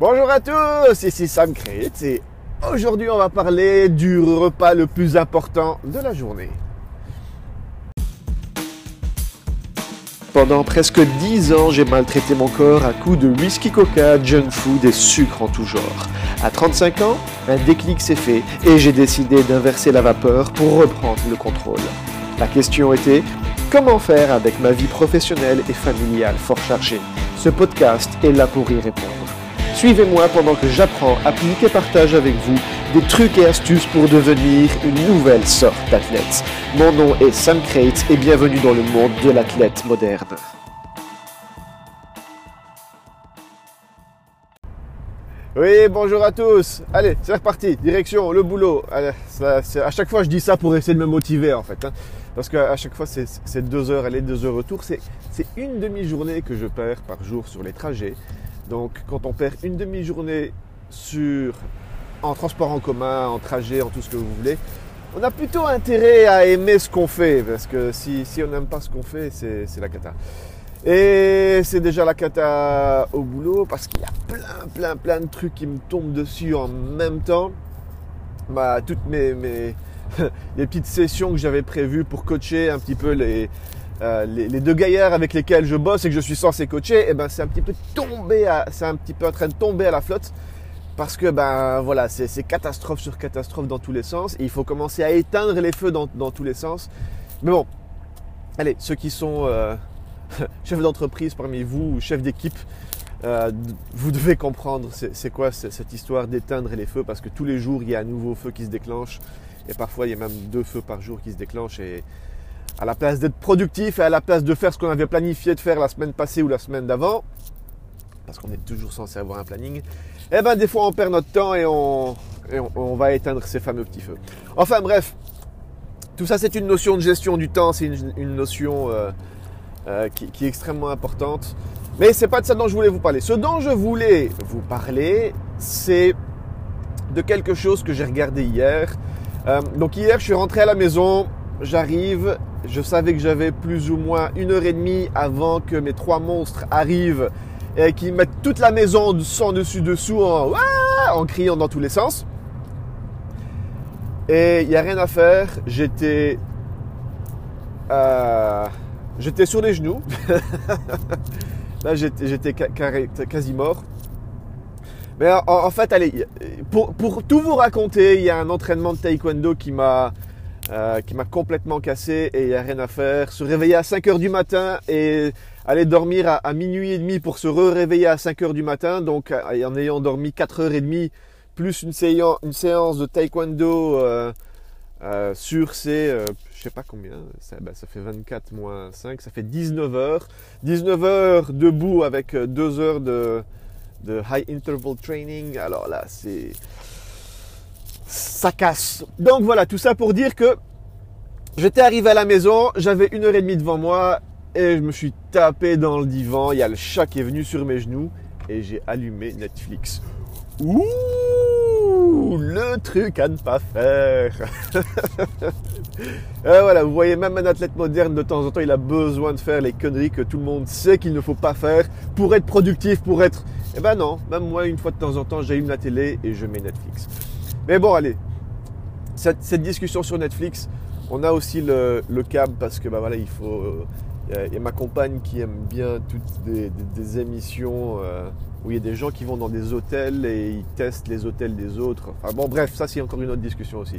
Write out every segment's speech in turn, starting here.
Bonjour à tous, ici Sam Crate et aujourd'hui on va parler du repas le plus important de la journée. Pendant presque 10 ans, j'ai maltraité mon corps à coups de whisky coca, junk food et sucre en tout genre. À 35 ans, un déclic s'est fait et j'ai décidé d'inverser la vapeur pour reprendre le contrôle. La question était comment faire avec ma vie professionnelle et familiale fort chargée? Ce podcast est là pour y répondre. Suivez-moi pendant que j'apprends, applique et partage avec vous des trucs et astuces pour devenir une nouvelle sorte d'athlète. Mon nom est Sam Crate et bienvenue dans le monde de l'athlète moderne. Oui, bonjour à tous. Allez, c'est reparti. Direction, le boulot. Allez, ça, à chaque fois, je dis ça pour essayer de me motiver en fait. Hein. parce qu'à chaque fois, c'est deux heures aller, deux heures retour. C'est une demi-journée que je perds par jour sur les trajets. Donc, quand on perd une demi-journée sur en transport en commun, en trajet, en tout ce que vous voulez, on a plutôt intérêt à aimer ce qu'on fait. Parce que si, on n'aime pas ce qu'on fait, c'est la cata. Et c'est déjà la cata au boulot parce qu'il y a plein, plein, plein de trucs qui me tombent dessus en même temps. Bah, toutes mes, mes les petites sessions que j'avais prévues pour coacher un petit peu les, euh, les, deux gaillards avec lesquels je bosse et que je suis censé coacher, eh ben c'est un petit peu tombé, c'est un petit en train de tomber à la flotte parce que ben voilà, c'est catastrophe sur catastrophe dans tous les sens. Et il faut commencer à éteindre les feux dans, tous les sens. Mais bon, allez, ceux qui sont euh, chef d'entreprise parmi vous ou chef d'équipe, euh, vous devez comprendre c'est quoi cette histoire d'éteindre les feux parce que tous les jours il y a un nouveau feu qui se déclenche et parfois il y a même deux feux par jour qui se déclenchent et à la place d'être productif et à la place de faire ce qu'on avait planifié de faire la semaine passée ou la semaine d'avant, parce qu'on est toujours censé avoir un planning, eh ben des fois on perd notre temps et on, va éteindre ces fameux petits feux. Enfin bref, tout ça c'est une notion de gestion du temps, c'est une, notion euh, euh, qui, est extrêmement importante. Mais c'est pas de ça dont je voulais vous parler. Ce dont je voulais vous parler, c'est de quelque chose que j'ai regardé hier. Euh, donc hier, je suis rentré à la maison, j'arrive, je savais que j'avais plus ou moins une heure et demie avant que mes trois monstres arrivent et qu'ils mettent toute la maison sans dessus dessous en, en criant dans tous les sens. Et il n'y a rien à faire. J'étais euh, J'étais sur les genoux. Là, j'étais quasi mort. Mais en, fait, allez, pour, tout vous raconter, il y a un entraînement de taekwondo qui m'a euh, qui m'a complètement cassé et il n'y a rien à faire. Se réveiller à 5 heures du matin et aller dormir à, minuit et demi pour se réveiller à 5 heures du matin. Donc, euh, en ayant dormi 4 heures et demie, plus une séance, de taekwondo euh, sur ces, je sais pas combien, ça, fait 24 moins 5, ça fait 19 heures. 19 heures debout avec 2 heures de high interval training. Alors là, c'est ça casse. Donc voilà, tout ça pour dire que j'étais arrivé à la maison, j'avais une heure et demie devant moi et je me suis tapé dans le divan. Il y a le chat qui est venu sur mes genoux et j'ai allumé Netflix. Ouh le truc à ne pas faire. Euh, voilà, vous voyez, même un athlète moderne, de temps en temps, il a besoin de faire les conneries que tout le monde sait qu'il ne faut pas faire pour être productif, pour être... Eh ben non, même moi, une fois de temps en temps, j'allume la télé et je mets Netflix. Mais bon, allez, cette, discussion sur Netflix, on a aussi le, câble parce que bah voilà, il faut... Il y, a ma compagne qui aime bien toutes des, émissions... Euh, où il y a des gens qui vont dans des hôtels et ils testent les hôtels des autres. Enfin bon, bref, ça c'est encore une autre discussion aussi.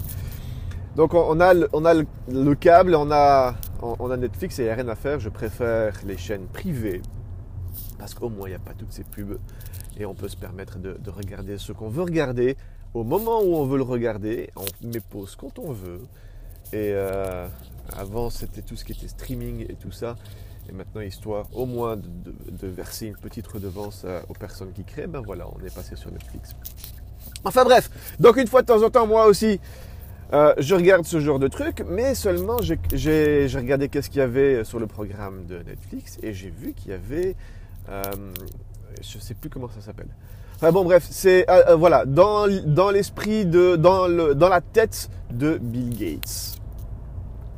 Donc on a, le, on a le, câble, on a, on a Netflix et il n'y a rien à faire. Je préfère les chaînes privées parce qu'au moins il n'y a pas toutes ces pubs et on peut se permettre de, regarder ce qu'on veut regarder au moment où on veut le regarder. On met pause quand on veut. Et euh, avant c'était tout ce qui était streaming et tout ça. Et maintenant, histoire au moins de, verser une petite redevance aux personnes qui créent, ben voilà, on est passé sur Netflix. Enfin bref, donc une fois de temps en temps, moi aussi, euh, je regarde ce genre de trucs, mais seulement j'ai regardé qu'est-ce qu'il y avait sur le programme de Netflix et j'ai vu qu'il y avait, euh, je sais plus comment ça s'appelle. Enfin bon bref, c'est euh, euh, voilà dans, dans l'esprit de dans le dans la tête de Bill Gates.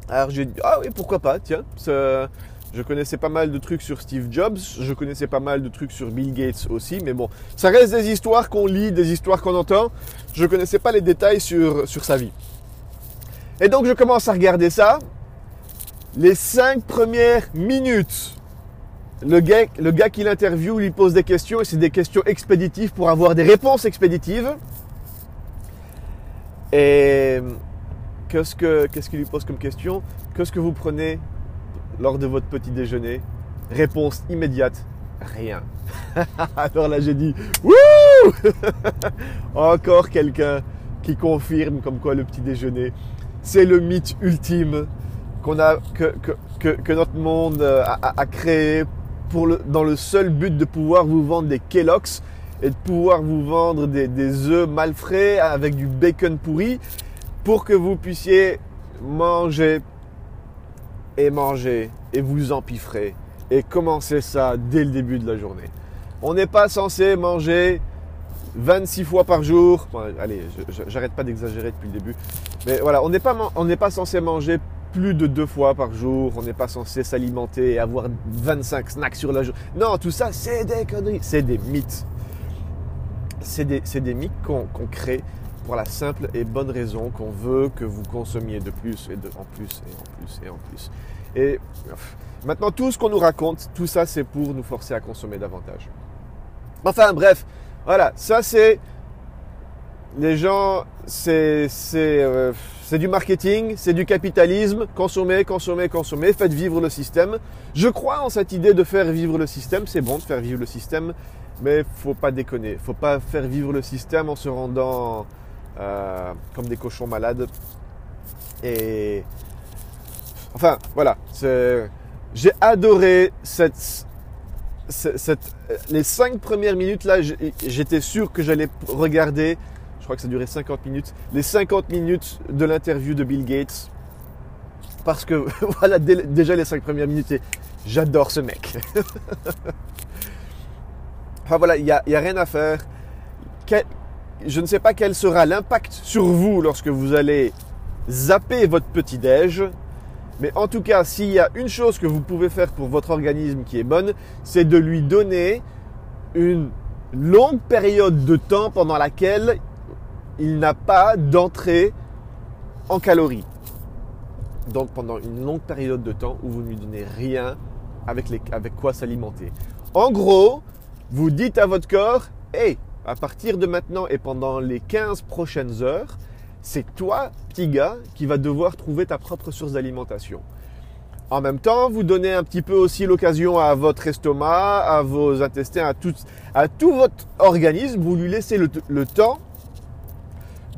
Alors j'ai dit ah oui pourquoi pas tiens Je connaissais pas mal de trucs sur Steve Jobs, je connaissais pas mal de trucs sur Bill Gates aussi, mais bon, ça reste des histoires qu'on lit, des histoires qu'on entend. Je connaissais pas les détails sur, sur sa vie. Et donc je commence à regarder ça. Les cinq premières minutes, le gars, qui l'interviewe lui pose des questions et c'est des questions expéditives pour avoir des réponses expéditives. Et qu'est-ce que qu'est-ce qu'il lui pose comme question? Qu'est-ce que vous prenez lors de votre petit déjeuner? Réponse immédiate rien. Alors là j'ai dit Wouh Encore quelqu'un qui confirme comme quoi le petit déjeuner c'est le mythe ultime que, notre monde a, a créé dans le seul but de pouvoir vous vendre des Kellogg's et de pouvoir vous vendre des, œufs mal frais avec du bacon pourri pour que vous puissiez manger et manger et vous empiffrer et commencer ça dès le début de la journée. On n'est pas censé manger 26 fois par jour. allez, j'arrête pas d'exagérer depuis le début. Mais voilà, on n'est pas, pas censé manger plus de deux fois par jour. On n'est pas censé s'alimenter et avoir 25 snacks sur la journée. Non, tout ça, c'est des conneries. C'est des mythes. C'est des, des, mythes qu'on crée pour la simple et bonne raison qu'on veut que vous consommiez de plus et de, en plus et en plus et en plus. Et maintenant, tout ce qu'on nous raconte, tout ça, c'est pour nous forcer à consommer davantage. Enfin, bref, voilà, ça c'est les gens, c'est euh, du marketing, c'est du capitalisme. Consommez, consommez, consommez. Faites vivre le système. Je crois en cette idée de faire vivre le système. C'est bon de faire vivre le système, mais faut pas déconner. Faut pas faire vivre le système en se rendant euh, comme des cochons malades. Et enfin, voilà. J'ai adoré cette les cinq premières minutes là, j'étais sûr que j'allais regarder, crois que ça durait 50 minutes, les 50 minutes de l'interview de Bill Gates. Parce que voilà, déjà les cinq premières minutes, j'adore ce mec. enfin voilà, il n'y a, a, rien à faire. je ne sais pas quel sera l'impact sur vous lorsque vous allez zapper votre petit-déj mais en tout cas, s'il y a une chose que vous pouvez faire pour votre organisme qui est bonne, c'est de lui donner une longue période de temps pendant laquelle il n'a pas d'entrée en calories. Donc pendant une longue période de temps où vous ne lui donnez rien avec, avec quoi s'alimenter. En gros, vous dites à votre corps, hé, à partir de maintenant et pendant les 15 prochaines heures, c'est toi, petit gars, qui va devoir trouver ta propre source d'alimentation. En même temps, vous donnez un petit peu aussi l'occasion à votre estomac, à vos intestins, à tout, à tout votre organisme, vous lui laissez le, temps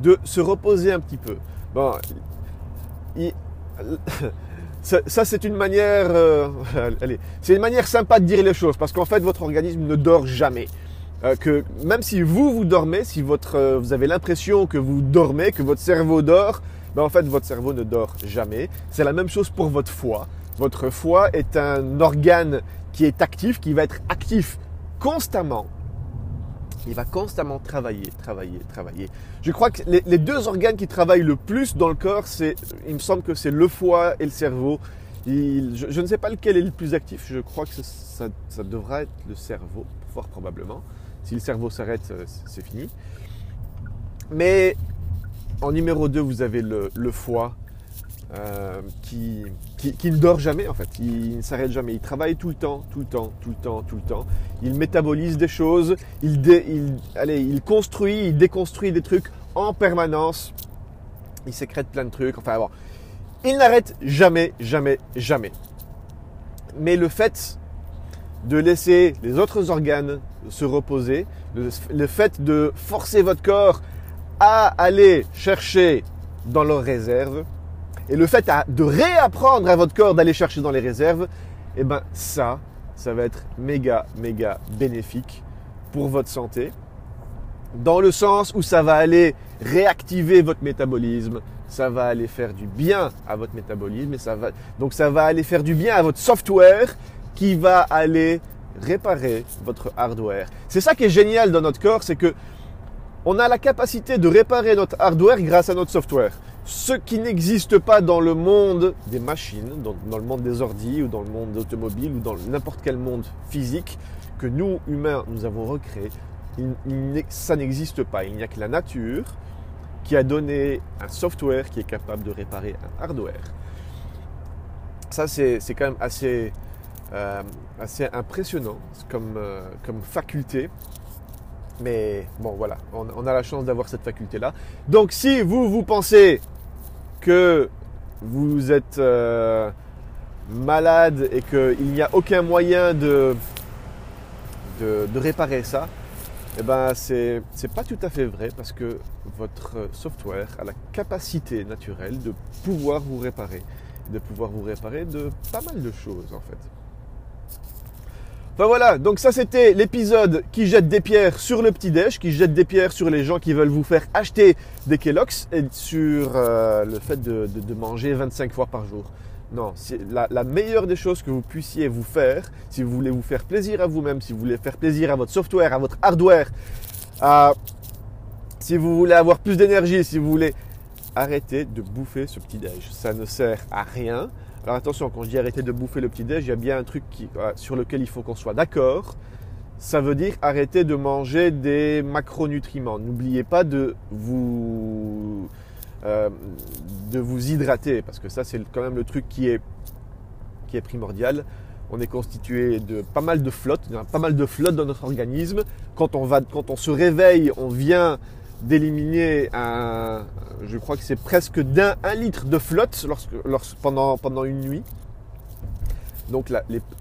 de se reposer un petit peu. Bon, ça, c'est une manière, euh, allez, c'est une manière sympa de dire les choses parce qu'en fait votre organisme ne dort jamais. Euh, que même si vous, vous dormez, si votre, euh, vous avez l'impression que vous dormez, que votre cerveau dort, ben en fait, votre cerveau ne dort jamais. C'est la même chose pour votre foie. Votre foie est un organe qui est actif, qui va être actif constamment. Il va constamment travailler, travailler, travailler. Je crois que les, deux organes qui travaillent le plus dans le corps, c'est, il me semble que c'est le foie et le cerveau. je, ne sais pas lequel est le plus actif. Je crois que ça, devrait être le cerveau, fort probablement. Si le cerveau s'arrête, euh, c'est fini. Mais en numéro 2, vous avez le, foie euh, qui, ne dort jamais en fait. Il ne s'arrête jamais. Il travaille tout le temps, tout le temps, tout le temps, tout le temps. Il métabolise des choses. Il construit, il déconstruit des trucs en permanence. Il sécrète plein de trucs. Enfin bon, il n'arrête jamais, jamais, jamais. Mais le fait de laisser les autres organes se reposer, le, fait de forcer votre corps à aller chercher dans leurs réserves, et le fait de réapprendre à votre corps d'aller chercher dans les réserves, eh ben ça, ça va être méga, méga bénéfique pour votre santé, dans le sens où ça va aller réactiver votre métabolisme, ça va aller faire du bien à votre métabolisme, et ça va, donc ça va aller faire du bien à votre software qui va aller réparer votre hardware. C'est ça qui est génial dans notre corps, c'est que on a la capacité de réparer notre hardware grâce à notre software. Ce qui n'existe pas dans le monde des machines, dans, le monde des ordis ou dans le monde automobile ou dans n'importe quel monde physique que nous, humains, nous avons recréé, ça n'existe pas. Il n'y a que la nature qui a donné un software qui est capable de réparer un hardware. Ça, c'est quand même assez, euh, assez impressionnant comme, euh, comme faculté. Mais bon, voilà, on, a la chance d'avoir cette faculté-là. Donc, si vous, vous pensez que vous êtes euh, malade et qu'il n'y a aucun moyen de, réparer ça, eh ben, c'est pas tout à fait vrai parce que votre software a la capacité naturelle de pouvoir vous réparer, de pouvoir vous réparer de pas mal de choses en fait. Enfin voilà, donc ça c'était l'épisode qui jette des pierres sur le petit déj, qui jette des pierres sur les gens qui veulent vous faire acheter des Kellogg's et sur euh, le fait de manger 25 fois par jour. Non, c'est la, meilleure des choses que vous puissiez vous faire, si vous voulez vous faire plaisir à vous-même, si vous voulez faire plaisir à votre software, à votre hardware, si vous voulez avoir plus d'énergie, si vous voulez arrêter de bouffer ce petit déj. Ça ne sert à rien. Alors attention, quand je dis arrêter de bouffer le petit déj, il y a bien un truc euh, sur lequel il faut qu'on soit d'accord. Ça veut dire arrêter de manger des macronutriments. N'oubliez pas de vous euh, de vous hydrater, parce que ça c'est quand même le truc qui est, qui est primordial. On est constitué de pas mal de flotte, il y a pas mal de flotte dans notre organisme. Quand on, va, quand on se réveille, on vient d'éliminer un, je crois que c'est presque d'un un litre de flotte lorsque, lorsque, pendant, pendant une nuit. Donc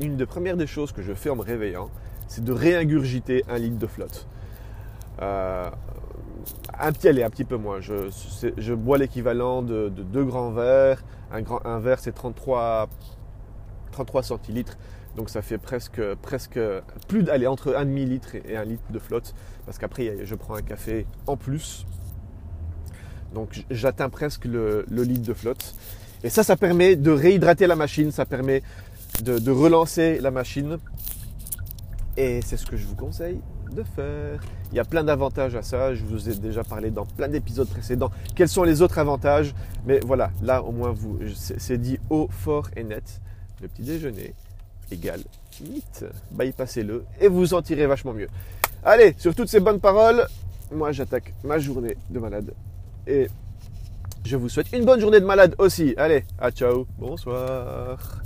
une des premières des choses que je fais en me réveillant, c'est de réingurgiter un litre de flotte. Euh, un petit, allez, un petit peu moins. Je, bois l'équivalent de, deux grands verres. Un, grand, un verre, c'est 33, 33 centilitres. Donc ça fait presque, presque plus d'aller entre 1,5 litre et 1 litre de flotte. Parce qu'après, je prends un café en plus. Donc j'atteins presque le, litre de flotte. Et ça, ça permet de réhydrater la machine. Ça permet de relancer la machine. Et c'est ce que je vous conseille de faire. Il y a plein d'avantages à ça. Je vous ai déjà parlé dans plein d'épisodes précédents. Quels sont les autres avantages? Mais voilà, là au moins vous, c'est dit haut, fort et net. Le petit déjeuner égale mythe. Bypassez-le et vous en tirez vachement mieux. Allez, sur toutes ces bonnes paroles, moi j'attaque ma journée de malade. Et je vous souhaite une bonne journée de malade aussi. Allez, à ciao, bonsoir.